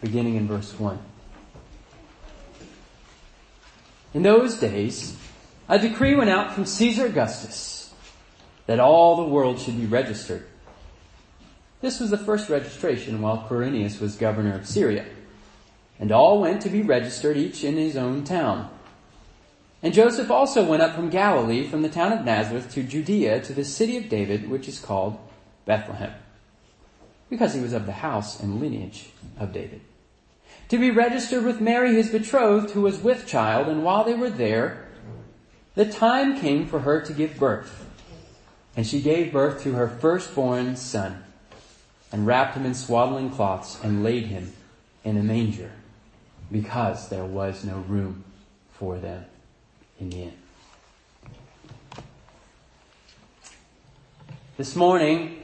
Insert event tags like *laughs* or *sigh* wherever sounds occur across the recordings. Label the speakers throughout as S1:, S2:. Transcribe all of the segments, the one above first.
S1: beginning in verse 1. In those days, a decree went out from Caesar Augustus that all the world should be registered. This was the first registration while Quirinius was governor of Syria. And all went to be registered, each in his own town. And Joseph also went up from Galilee, from the town of Nazareth to Judea, to the city of David, which is called Bethlehem, because he was of the house and lineage of David. To be registered with Mary, his betrothed, who was with child, and while they were there, the time came for her to give birth. And she gave birth to her firstborn son, and wrapped him in swaddling cloths, and laid him in a manger, because there was no room for them in the inn. This morning,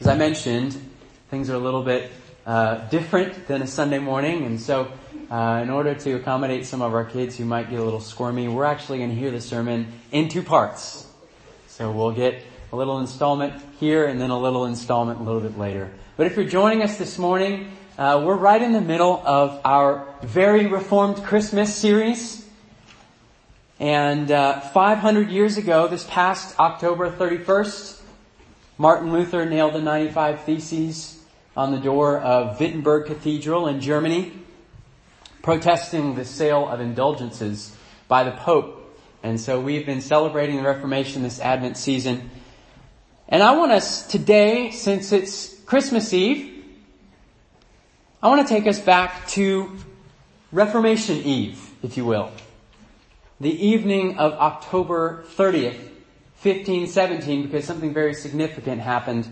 S1: as I mentioned, things are a little bit uh, different than a Sunday morning, and so uh, in order to accommodate some of our kids who might get a little squirmy, we're actually going to hear the sermon in two parts. So we'll get a little installment here and then a little installment a little bit later. But if you're joining us this morning, uh, we're right in the middle of our very reformed Christmas series. And uh, 500 years ago, this past October 31st, Martin Luther nailed the 95 Theses on the door of Wittenberg Cathedral in Germany, protesting the sale of indulgences by the Pope. And so we've been celebrating the Reformation this Advent season. And I want us today, since it's Christmas Eve, I want to take us back to Reformation Eve, if you will the evening of October 30th, 1517, because something very significant happened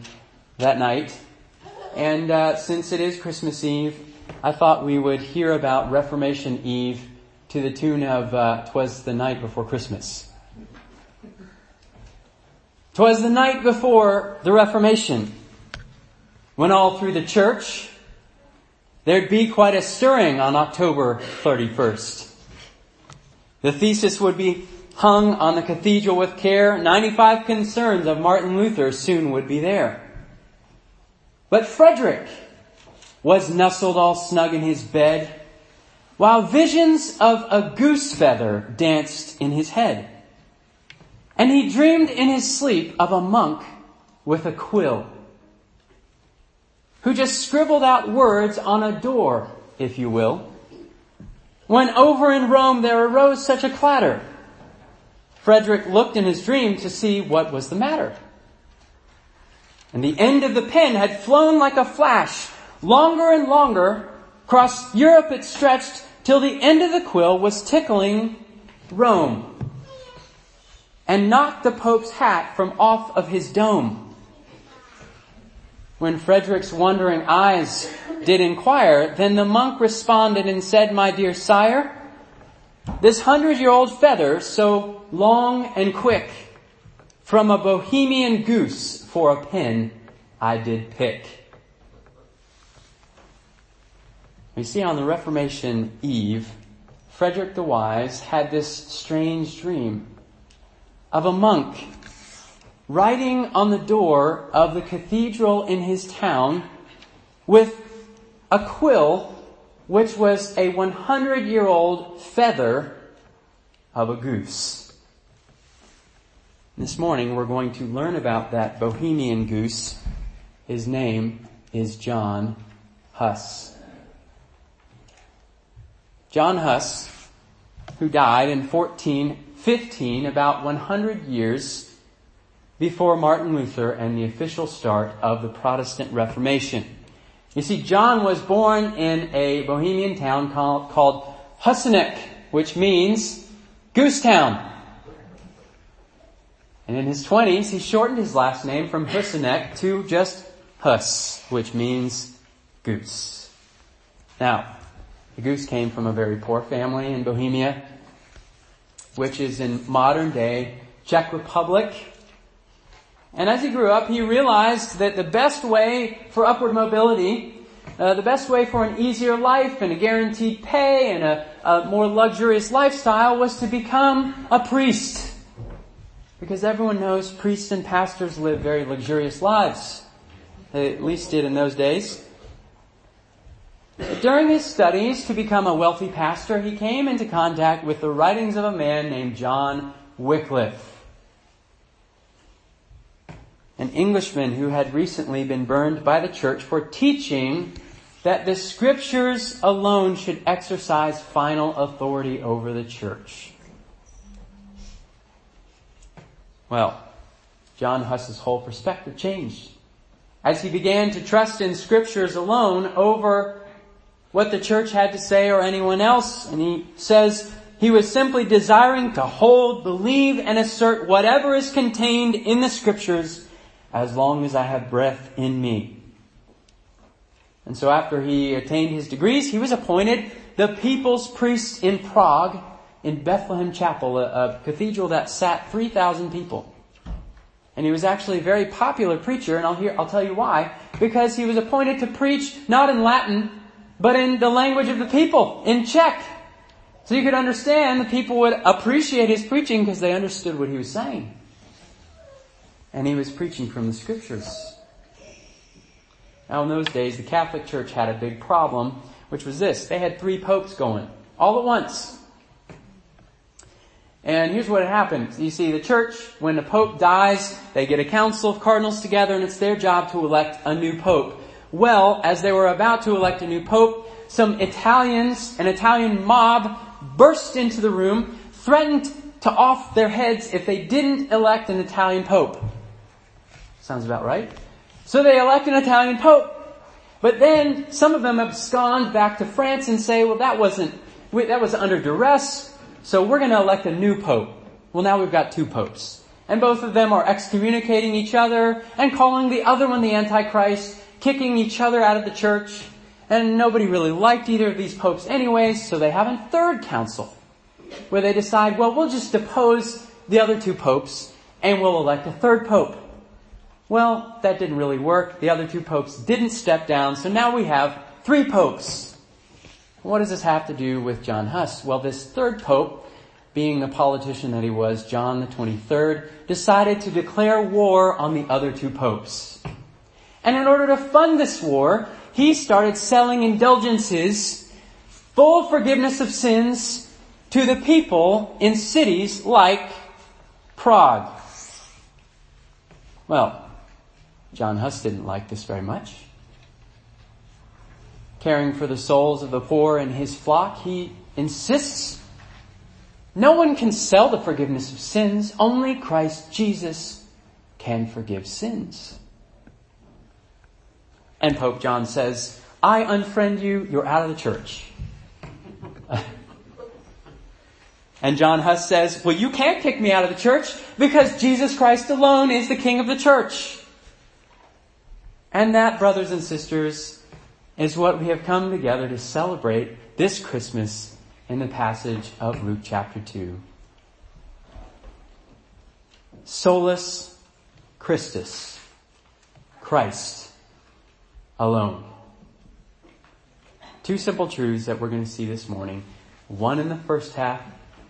S1: that night. And uh, since it is Christmas Eve, I thought we would hear about Reformation Eve to the tune of uh, "Twas the Night Before Christmas." "Twas the night before the Reformation, when all through the church there'd be quite a stirring on October 31st. The thesis would be hung on the cathedral with care. 95 concerns of Martin Luther soon would be there. But Frederick was nestled all snug in his bed, while visions of a goose feather danced in his head. And he dreamed in his sleep of a monk with a quill, who just scribbled out words on a door, if you will, when over in Rome there arose such a clatter. Frederick looked in his dream to see what was the matter. And the end of the pen had flown like a flash. Longer and longer, across Europe it stretched till the end of the quill was tickling Rome and knocked the Pope's hat from off of his dome. When Frederick's wondering eyes did inquire, then the monk responded and said, My dear sire, this hundred year old feather, so long and quick, from a Bohemian goose for a pin I did pick. We see on the Reformation Eve, Frederick the Wise had this strange dream of a monk writing on the door of the cathedral in his town with a quill which was a 100 year old feather of a goose. This morning we're going to learn about that Bohemian goose. His name is John Huss. John Huss, who died in 1415, about 100 years before Martin Luther and the official start of the Protestant Reformation. You see, John was born in a Bohemian town called, called which means Goose Town. And in his 20s, he shortened his last name from Husinec to just Hus, which means goose. Now, the goose came from a very poor family in Bohemia, which is in modern day Czech Republic, and as he grew up, he realized that the best way for upward mobility, uh, the best way for an easier life and a guaranteed pay and a, a more luxurious lifestyle was to become a priest. Because everyone knows priests and pastors live very luxurious lives. They at least did in those days. During his studies to become a wealthy pastor, he came into contact with the writings of a man named John Wycliffe an Englishman who had recently been burned by the church for teaching that the scriptures alone should exercise final authority over the church. Well, John Huss's whole perspective changed as he began to trust in scriptures alone over what the church had to say or anyone else. And he says he was simply desiring to hold, believe, and assert whatever is contained in the scriptures as long as I have breath in me. And so after he attained his degrees, he was appointed the people's priest in Prague in Bethlehem Chapel, a, a cathedral that sat 3,000 people. And he was actually a very popular preacher, and I'll hear, I'll tell you why. Because he was appointed to preach not in Latin, but in the language of the people, in Czech. So you could understand the people would appreciate his preaching because they understood what he was saying and he was preaching from the scriptures. Now in those days, the Catholic Church had a big problem, which was this. They had three popes going, all at once. And here's what happened. You see, the church, when the pope dies, they get a council of cardinals together and it's their job to elect a new pope. Well, as they were about to elect a new pope, some Italians, an Italian mob, burst into the room, threatened to off their heads if they didn't elect an Italian pope. Sounds about right. So they elect an Italian pope. But then some of them abscond back to France and say, well, that wasn't, that was under duress, so we're going to elect a new pope. Well, now we've got two popes. And both of them are excommunicating each other and calling the other one the Antichrist, kicking each other out of the church. And nobody really liked either of these popes anyways, so they have a third council where they decide, well, we'll just depose the other two popes and we'll elect a third pope. Well, that didn't really work. The other two popes didn't step down, so now we have three popes. What does this have to do with John Huss? Well, this third pope, being the politician that he was, John the 23rd, decided to declare war on the other two popes. And in order to fund this war, he started selling indulgences, full forgiveness of sins, to the people in cities like Prague. Well, John Huss didn't like this very much. Caring for the souls of the poor in his flock, he insists no one can sell the forgiveness of sins. Only Christ Jesus can forgive sins. And Pope John says, I unfriend you, you're out of the church. *laughs* and John Huss says, well, you can't kick me out of the church because Jesus Christ alone is the King of the church. And that, brothers and sisters, is what we have come together to celebrate this Christmas in the passage of Luke chapter 2. Solus Christus. Christ alone. Two simple truths that we're going to see this morning. One in the first half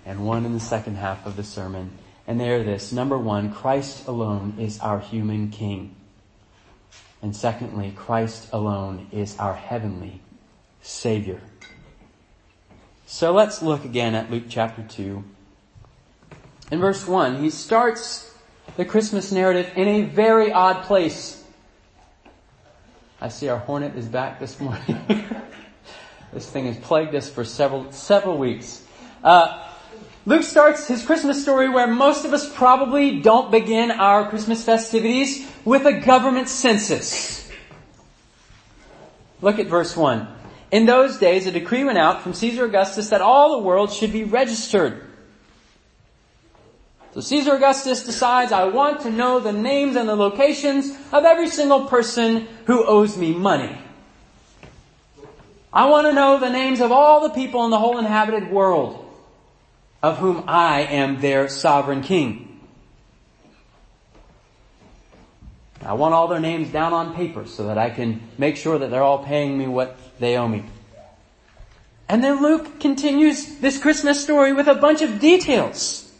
S1: and one in the second half of the sermon. And they are this. Number one, Christ alone is our human king. And secondly, Christ alone is our heavenly Savior. So let's look again at Luke chapter 2. In verse 1, he starts the Christmas narrative in a very odd place. I see our hornet is back this morning. *laughs* this thing has plagued us for several, several weeks. Uh, Luke starts his Christmas story where most of us probably don't begin our Christmas festivities with a government census. Look at verse 1. In those days, a decree went out from Caesar Augustus that all the world should be registered. So Caesar Augustus decides, I want to know the names and the locations of every single person who owes me money. I want to know the names of all the people in the whole inhabited world of whom I am their sovereign king. I want all their names down on paper so that I can make sure that they're all paying me what they owe me. And then Luke continues this Christmas story with a bunch of details.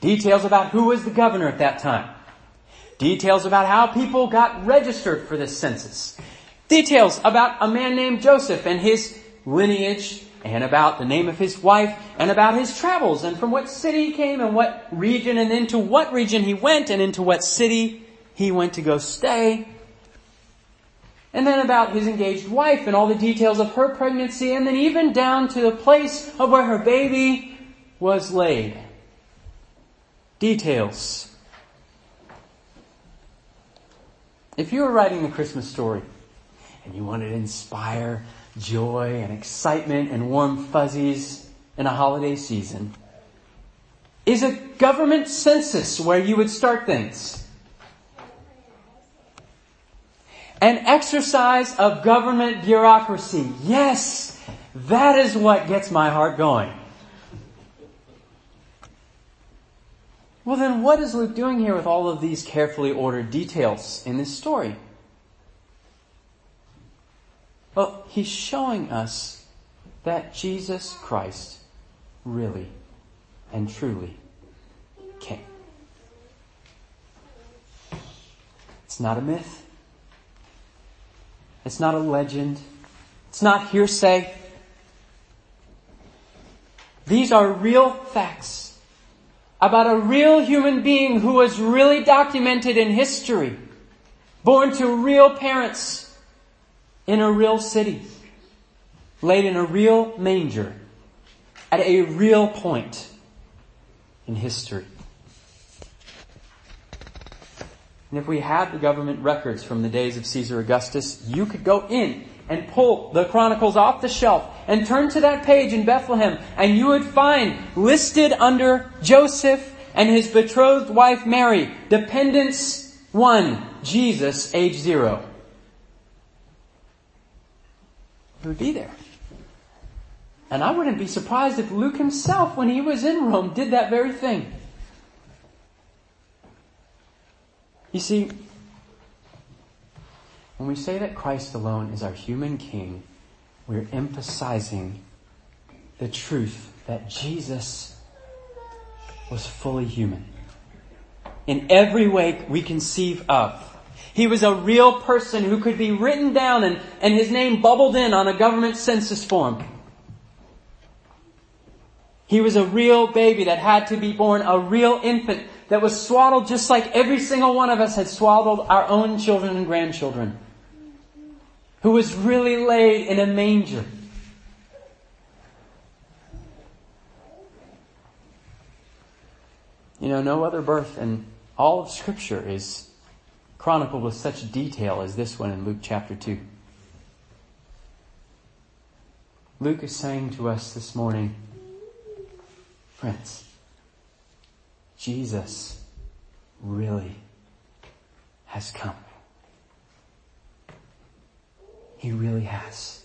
S1: Details about who was the governor at that time. Details about how people got registered for this census. Details about a man named Joseph and his lineage and about the name of his wife and about his travels and from what city he came and what region and into what region he went and into what city he went to go stay. And then about his engaged wife and all the details of her pregnancy and then even down to the place of where her baby was laid. Details. If you were writing a Christmas story and you wanted to inspire joy and excitement and warm fuzzies in a holiday season, is a government census where you would start things. An exercise of government bureaucracy. Yes, that is what gets my heart going. Well then what is Luke doing here with all of these carefully ordered details in this story? Well, he's showing us that Jesus Christ really and truly came. It's not a myth. It's not a legend. It's not hearsay. These are real facts about a real human being who was really documented in history, born to real parents, in a real city, laid in a real manger, at a real point in history. And if we had the government records from the days of Caesar Augustus, you could go in and pull the Chronicles off the shelf and turn to that page in Bethlehem and you would find listed under Joseph and his betrothed wife Mary, dependents one, Jesus, age zero. Would be there. And I wouldn't be surprised if Luke himself, when he was in Rome, did that very thing. You see, when we say that Christ alone is our human king, we're emphasizing the truth that Jesus was fully human. In every way we conceive of. He was a real person who could be written down and, and his name bubbled in on a government census form. He was a real baby that had to be born, a real infant that was swaddled just like every single one of us had swaddled our own children and grandchildren. Who was really laid in a manger. You know, no other birth in all of scripture is chronicled with such detail as this one in Luke chapter 2. Luke is saying to us this morning, friends, Jesus really has come. He really has.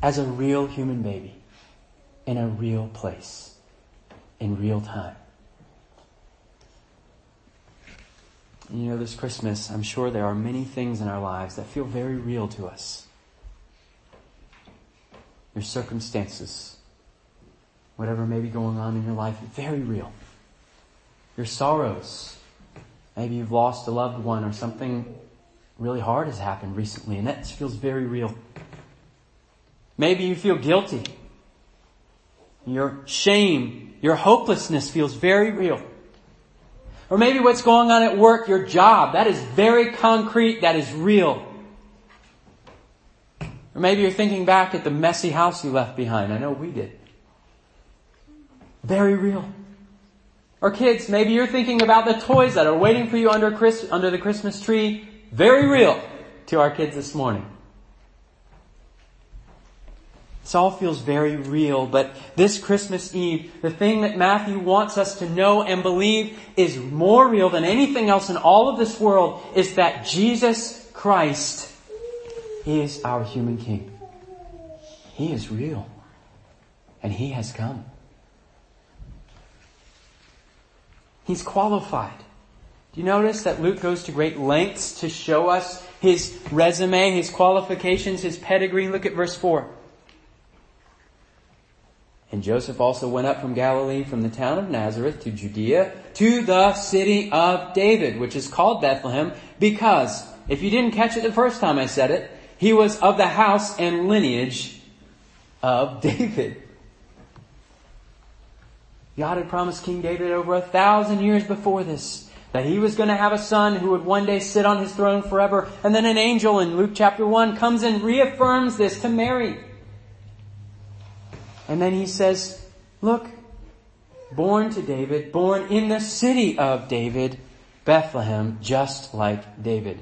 S1: As a real human baby, in a real place, in real time. You know, this Christmas, I'm sure there are many things in our lives that feel very real to us. Your circumstances, whatever may be going on in your life, very real. Your sorrows, maybe you've lost a loved one or something really hard has happened recently and that feels very real. Maybe you feel guilty. Your shame, your hopelessness feels very real. Or maybe what's going on at work, your job. That is very concrete. That is real. Or maybe you're thinking back at the messy house you left behind. I know we did. Very real. Or kids, maybe you're thinking about the toys that are waiting for you under, Chris, under the Christmas tree. Very real to our kids this morning. This all feels very real, but this Christmas Eve, the thing that Matthew wants us to know and believe is more real than anything else in all of this world is that Jesus Christ is our human King. He is real. And He has come. He's qualified. Do you notice that Luke goes to great lengths to show us his resume, his qualifications, his pedigree? Look at verse 4. And Joseph also went up from Galilee from the town of Nazareth to Judea to the city of David, which is called Bethlehem, because, if you didn't catch it the first time I said it, he was of the house and lineage of *laughs* David. God had promised King David over a thousand years before this that he was going to have a son who would one day sit on his throne forever. And then an angel in Luke chapter 1 comes and reaffirms this to Mary. And then he says, look, born to David, born in the city of David, Bethlehem, just like David.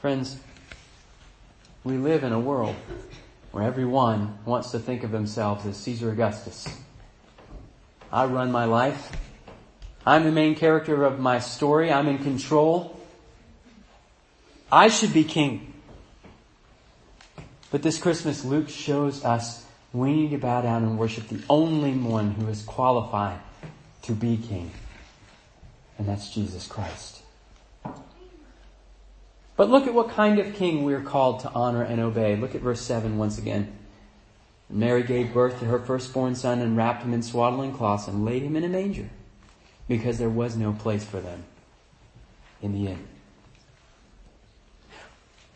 S1: Friends, we live in a world where everyone wants to think of themselves as Caesar Augustus. I run my life. I'm the main character of my story. I'm in control. I should be king. But this Christmas, Luke shows us we need to bow down and worship the only one who is qualified to be king. And that's Jesus Christ. But look at what kind of king we're called to honor and obey. Look at verse 7 once again. Mary gave birth to her firstborn son and wrapped him in swaddling cloths and laid him in a manger because there was no place for them in the inn.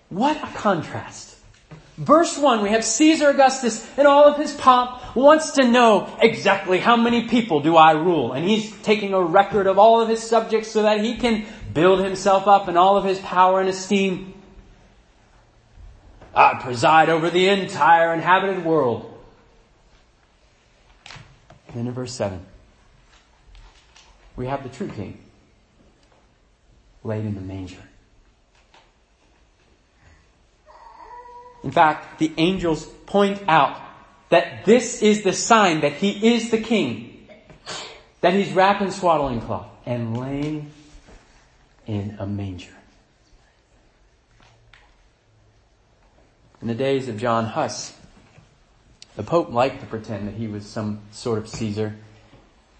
S1: What a contrast. Verse 1, we have Caesar Augustus in all of his pomp wants to know exactly how many people do I rule. And he's taking a record of all of his subjects so that he can build himself up in all of his power and esteem. I preside over the entire inhabited world. And then in verse 7, we have the true king laid in the manger. In fact, the angels point out that this is the sign that he is the king. That he's wrapped in swaddling cloth and laying in a manger. In the days of John Huss, the Pope liked to pretend that he was some sort of Caesar.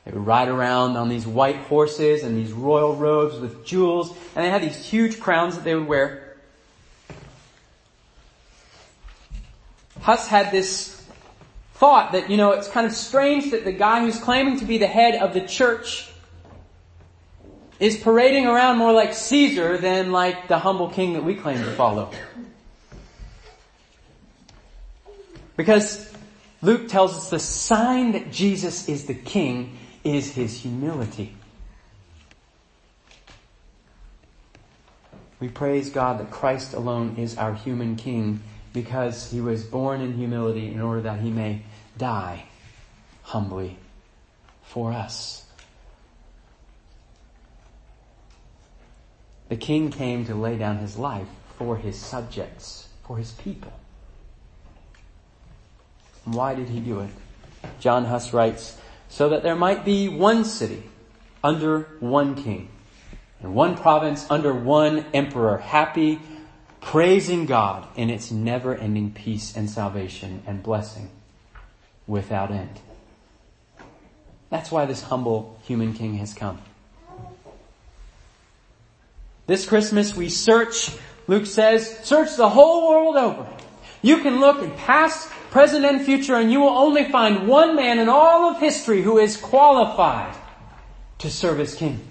S1: They would ride around on these white horses and these royal robes with jewels, and they had these huge crowns that they would wear. Huss had this thought that, you know, it's kind of strange that the guy who's claiming to be the head of the church is parading around more like Caesar than like the humble king that we claim to follow. Because Luke tells us the sign that Jesus is the king is his humility. We praise God that Christ alone is our human king because he was born in humility in order that he may die humbly for us. The king came to lay down his life for his subjects, for his people. Why did he do it? John Huss writes, so that there might be one city under one king, and one province under one emperor, happy praising God in its never ending peace and salvation and blessing without end. That's why this humble human king has come. This Christmas we search, Luke says, search the whole world over. You can look in past, present, and future and you will only find one man in all of history who is qualified to serve as king.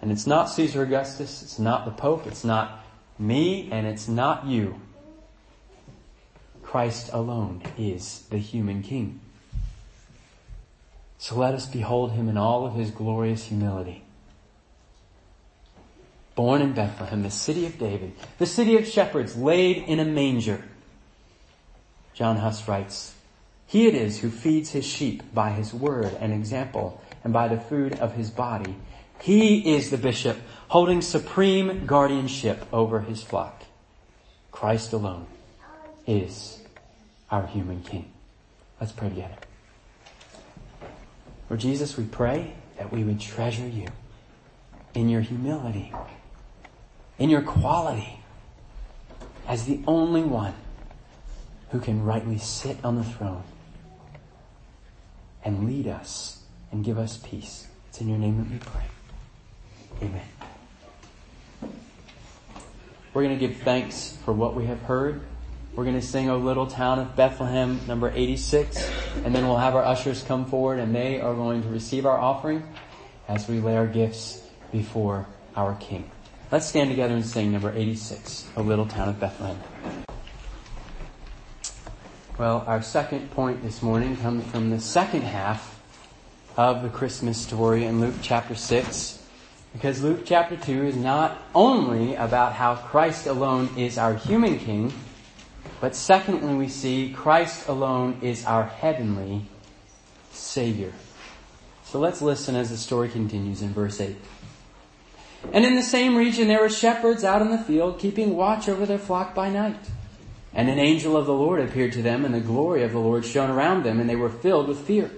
S1: And it's not Caesar Augustus, it's not the Pope, it's not me, and it's not you. Christ alone is the human King. So let us behold him in all of his glorious humility. Born in Bethlehem, the city of David, the city of shepherds, laid in a manger. John Huss writes, He it is who feeds his sheep by his word and example, and by the food of his body he is the bishop holding supreme guardianship over his flock. Christ alone is our human king. Let's pray together. Lord Jesus, we pray that we would treasure you in your humility, in your quality as the only one who can rightly sit on the throne and lead us and give us peace. It's in your name that we pray. Amen. We're going to give thanks for what we have heard. We're going to sing O Little Town of Bethlehem, number 86, and then we'll have our ushers come forward and they are going to receive our offering as we lay our gifts before our King. Let's stand together and sing number 86, O Little Town of Bethlehem. Well, our second point this morning comes from the second half of the Christmas story in Luke chapter 6. Because Luke chapter 2 is not only about how Christ alone is our human king, but secondly we see Christ alone is our heavenly Savior. So let's listen as the story continues in verse 8. And in the same region there were shepherds out in the field keeping watch over their flock by night. And an angel of the Lord appeared to them, and the glory of the Lord shone around them, and they were filled with fear.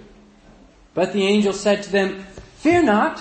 S1: But the angel said to them, Fear not,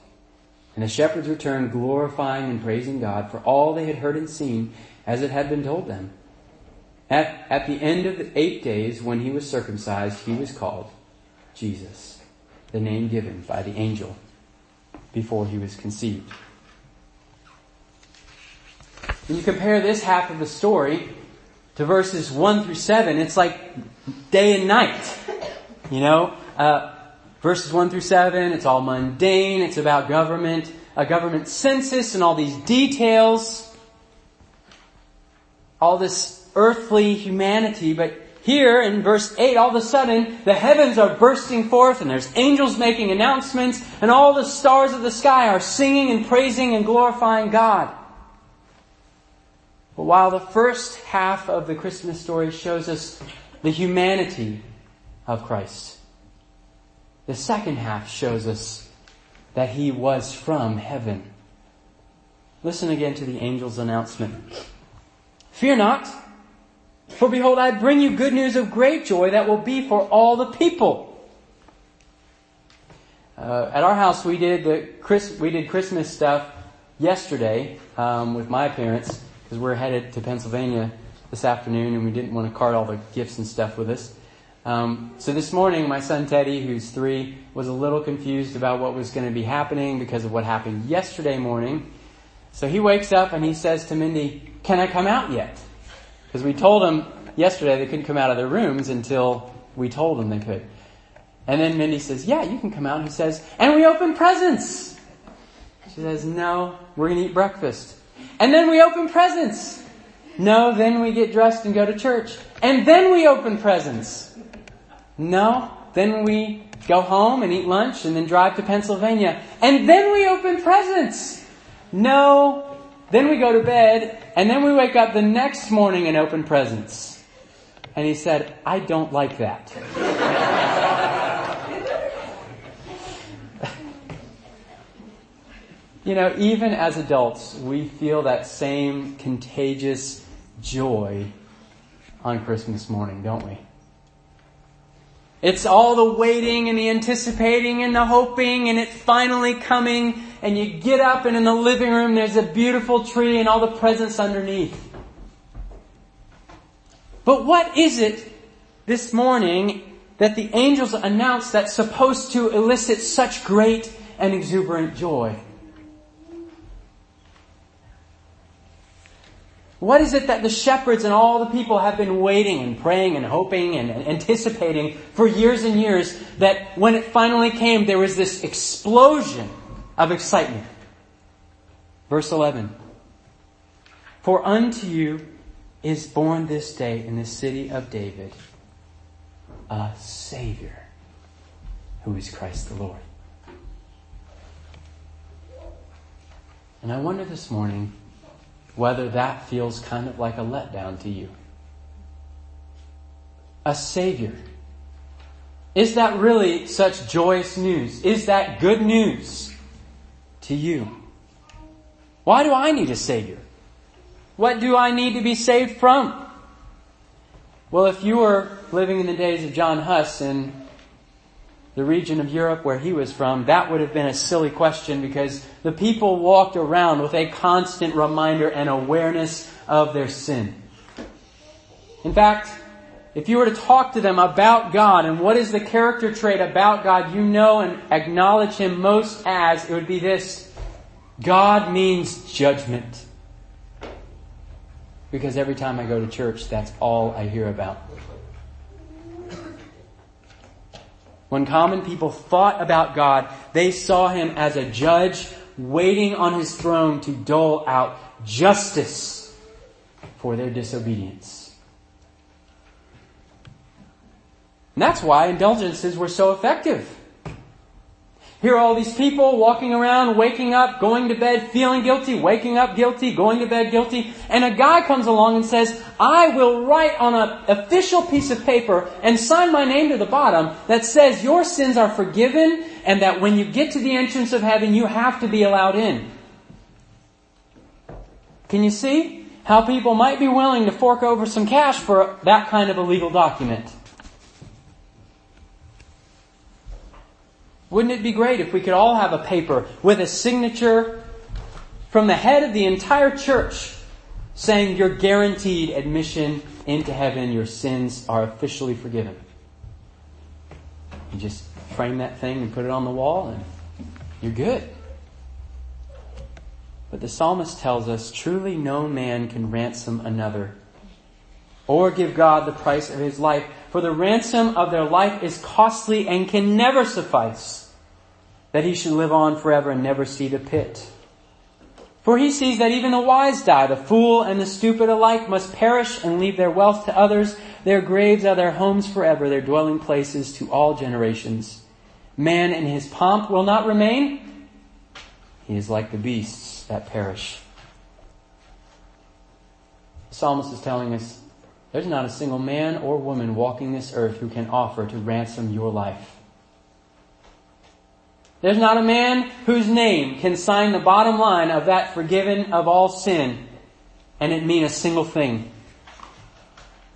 S1: And the shepherds returned glorifying and praising God for all they had heard and seen as it had been told them. At, at the end of the eight days when he was circumcised, he was called Jesus, the name given by the angel before he was conceived. When you compare this half of the story to verses 1 through 7, it's like day and night. You know, uh, verses 1 through 7, it's all mundane, it's about government, a government census and all these details, all this earthly humanity, but here in verse 8, all of a sudden, the heavens are bursting forth and there's angels making announcements and all the stars of the sky are singing and praising and glorifying God. But while the first half of the Christmas story shows us the humanity of Christ, the second half shows us that he was from heaven. Listen again to the angel's announcement. Fear not, for behold, I bring you good news of great joy that will be for all the people. Uh, at our house, we did the Chris, we did Christmas stuff yesterday um, with my parents because we're headed to Pennsylvania this afternoon and we didn't want to cart all the gifts and stuff with us. Um, so this morning, my son Teddy, who's three, was a little confused about what was going to be happening because of what happened yesterday morning. So he wakes up and he says to Mindy, "Can I come out yet?" Because we told him yesterday they couldn't come out of their rooms until we told them they could. And then Mindy says, "Yeah, you can come out." He says, "And we open presents." She says, "No, we're going to eat breakfast." And then we open presents. No, then we get dressed and go to church. And then we open presents. No, then we go home and eat lunch and then drive to Pennsylvania. And then we open presents. No, then we go to bed and then we wake up the next morning and open presents. And he said, I don't like that. *laughs* You know, even as adults, we feel that same contagious joy on Christmas morning, don't we? It's all the waiting and the anticipating and the hoping and it finally coming and you get up and in the living room there's a beautiful tree and all the presents underneath. But what is it this morning that the angels announced that's supposed to elicit such great and exuberant joy? What is it that the shepherds and all the people have been waiting and praying and hoping and, anticipating for years and years that when it finally came, there was this explosion of excitement? Verse 11. For unto you is born this day in the city of David a Savior who is Christ the Lord. And I wonder this morning whether that feels kind of like a letdown to you. A Savior. Is that really such joyous news? Is that good news to you? Why do I need a Savior? What do I need to be saved from? Well, if you were living in the days of John Huss in the region of Europe where he was from, that would have been a silly question because the people walked around with a constant reminder and awareness of their sin. In fact, if you were to talk to them about God and what is the character trait about God you know and acknowledge Him most as, it would be this. God means judgment. Because every time I go to church, that's all I hear about. When common people thought about God, they saw him as a judge waiting on his throne to dole out justice for their disobedience. And that's why indulgences were so effective. Here are all these people walking around, waking up, going to bed, feeling guilty, waking up guilty, going to bed guilty, and a guy comes along and says, I will write on an official piece of paper and sign my name to the bottom that says your sins are forgiven and that when you get to the entrance of heaven, you have to be allowed in. Can you see how people might be willing to fork over some cash for that kind of a legal document? Wouldn't it be great if we could all have a paper with a signature from the head of the entire church saying you're guaranteed admission into heaven, your sins are officially forgiven? You just frame that thing and put it on the wall and you're good. But the psalmist tells us truly no man can ransom another or give God the price of his life. For the ransom of their life is costly and can never suffice that he should live on forever and never see the pit. For he sees that even the wise die, the fool and the stupid alike must perish and leave their wealth to others. Their graves are their homes forever, their dwelling places to all generations. Man in his pomp will not remain. He is like the beasts that perish. The psalmist is telling us there's not a single man or woman walking this earth who can offer to ransom your life. There's not a man whose name can sign the bottom line of that forgiven of all sin and it mean a single thing.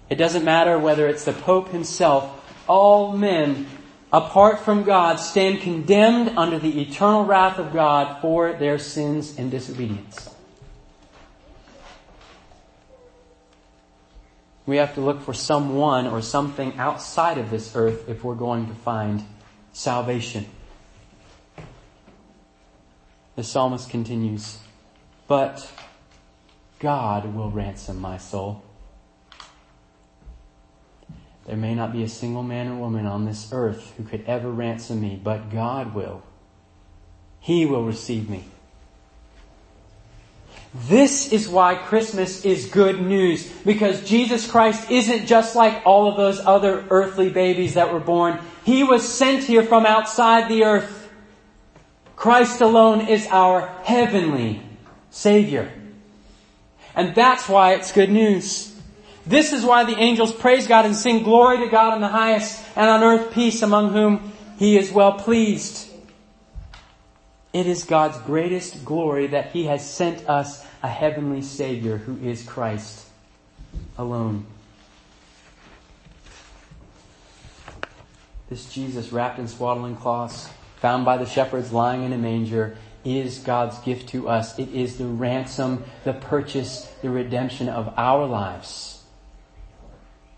S1: It doesn't matter whether it's the Pope himself. All men, apart from God, stand condemned under the eternal wrath of God for their sins and disobedience. We have to look for someone or something outside of this earth if we're going to find salvation. The psalmist continues, But God will ransom my soul. There may not be a single man or woman on this earth who could ever ransom me, but God will. He will receive me. This is why Christmas is good news, because Jesus Christ isn't just like all of those other earthly babies that were born. He was sent here from outside the earth Christ alone is our heavenly Savior. And that's why it's good news. This is why the angels praise God and sing glory to God in the highest and on earth peace among whom He is well pleased. It is God's greatest glory that He has sent us a heavenly Savior who is Christ alone. This Jesus wrapped in swaddling cloths found by the shepherds lying in a manger is God's gift to us. It is the ransom, the purchase, the redemption of our lives,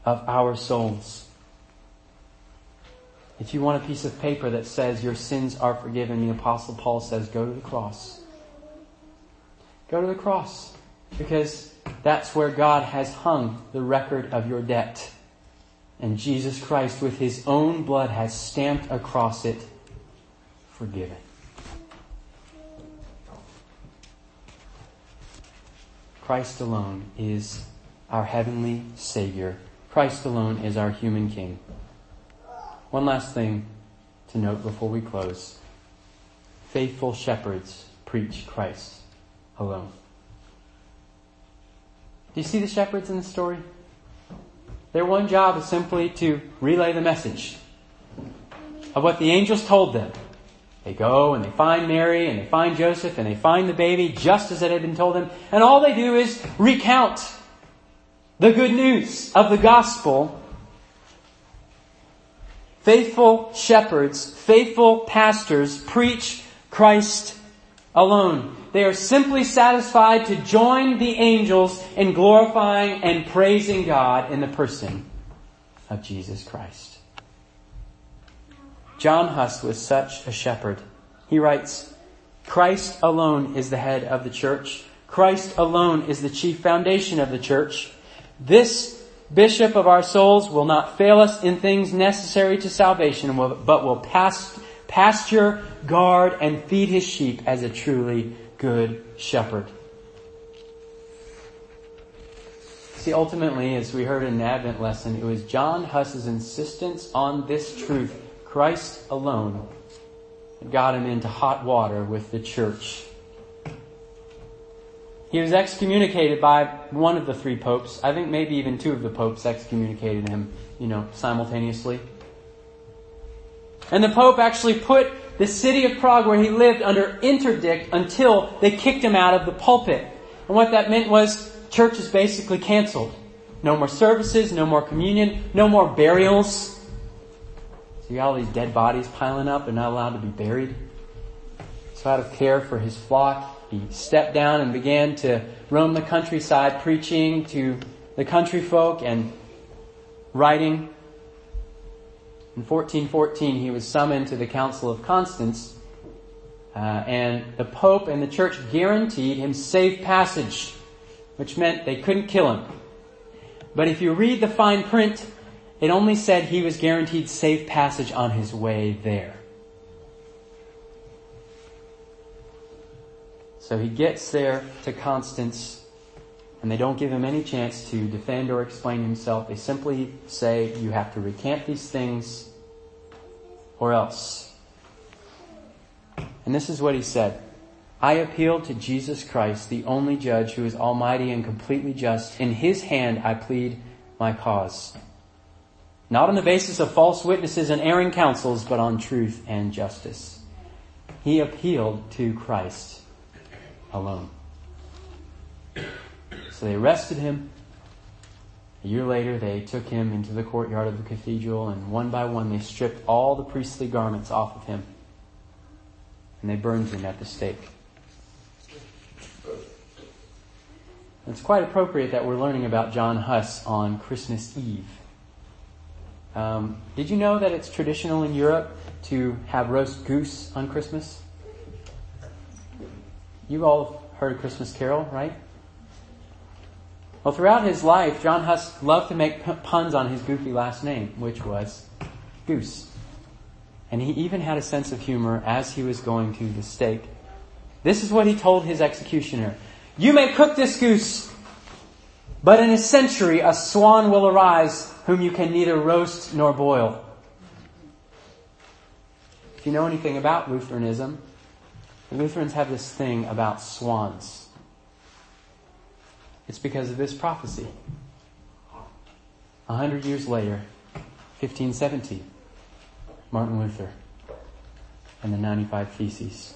S1: of our souls. If you want a piece of paper that says your sins are forgiven, the apostle Paul says go to the cross. Go to the cross because that's where God has hung the record of your debt. And Jesus Christ with his own blood has stamped across it forgiven. Christ alone is our heavenly Savior. Christ alone is our human King. One last thing to note before we close. Faithful shepherds preach Christ alone. Do you see the shepherds in the story? Their one job is simply to relay the message of what the angels told them. They go and they find Mary and they find Joseph and they find the baby just as it had been told them. And all they do is recount the good news of the gospel. Faithful shepherds, faithful pastors preach Christ alone. They are simply satisfied to join the angels in glorifying and praising God in the person of Jesus Christ. John Huss was such a shepherd. He writes, Christ alone is the head of the church. Christ alone is the chief foundation of the church. This bishop of our souls will not fail us in things necessary to salvation, but will pasture, guard, and feed his sheep as a truly good shepherd. See, ultimately, as we heard in Advent lesson, it was John Huss's insistence on this truth, Christ alone, got him into hot water with the church he was excommunicated by one of the three popes. I think maybe even two of the popes excommunicated him, you know, simultaneously. And the pope actually put the city of Prague where he lived under interdict until they kicked him out of the pulpit. And what that meant was church is basically canceled. No more services, no more communion, no more burials. So you got all these dead bodies piling up and not allowed to be buried. So out of care for his flock, he stepped down and began to roam the countryside preaching to the country folk and writing. In 1414, he was summoned to the Council of Constance, uh, and the Pope and the Church guaranteed him safe passage, which meant they couldn't kill him. But if you read the fine print, it only said he was guaranteed safe passage on his way there. So he gets there to Constance, and they don't give him any chance to defend or explain himself. They simply say, You have to recant these things, or else. And this is what he said I appeal to Jesus Christ, the only judge who is almighty and completely just. In his hand I plead my cause. Not on the basis of false witnesses and erring counsels, but on truth and justice. He appealed to Christ alone. So they arrested him. A year later, they took him into the courtyard of the cathedral, and one by one, they stripped all the priestly garments off of him. And they burned him at the stake. It's quite appropriate that we're learning about John Huss on Christmas Eve. Um, did you know that it's traditional in Europe to have roast goose on Christmas? You all heard Christmas Carol, right? Well, throughout his life, John Huss loved to make puns on his goofy last name, which was Goose. And he even had a sense of humor as he was going to the stake. This is what he told his executioner. You may cook this goose, but in a century a swan will arise whom you can neither roast nor boil. If you know anything about Lutheranism, the Lutherans have this thing about swans. It's because of this prophecy. A hundred years later, 1517, Martin Luther and the 95 Theses.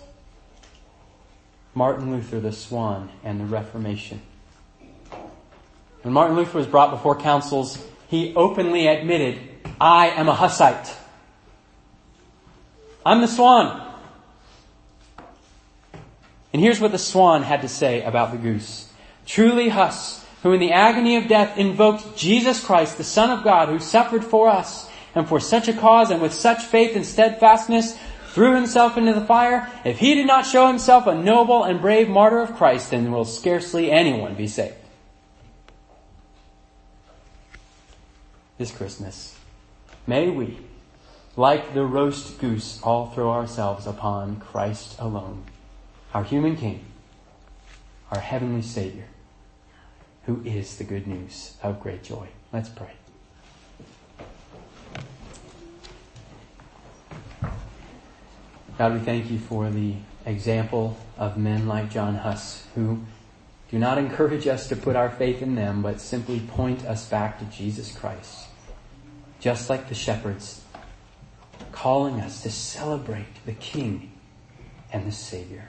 S1: Martin Luther, the swan, and the Reformation. When Martin Luther was brought before councils, he openly admitted, I am a Hussite. I'm the swan. And here's what the swan had to say about the goose. Truly Huss, who in the agony of death invoked Jesus Christ, the Son of God, who suffered for us, and for such a cause and with such faith and steadfastness, threw himself into the fire, if he did not show himself a noble and brave martyr of Christ, then will scarcely anyone be saved. This Christmas, may we, like the roast goose, all throw ourselves upon Christ alone our human King, our heavenly Savior, who is the good news of great joy. Let's pray. God, we thank you for the example of men like John Huss who do not encourage us to put our faith in them, but simply point us back to Jesus Christ. Just like the shepherds, calling us to celebrate the King and the Savior.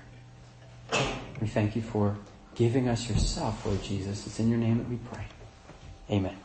S1: We thank you for giving us yourself, Lord Jesus. It's in your name that we pray. Amen.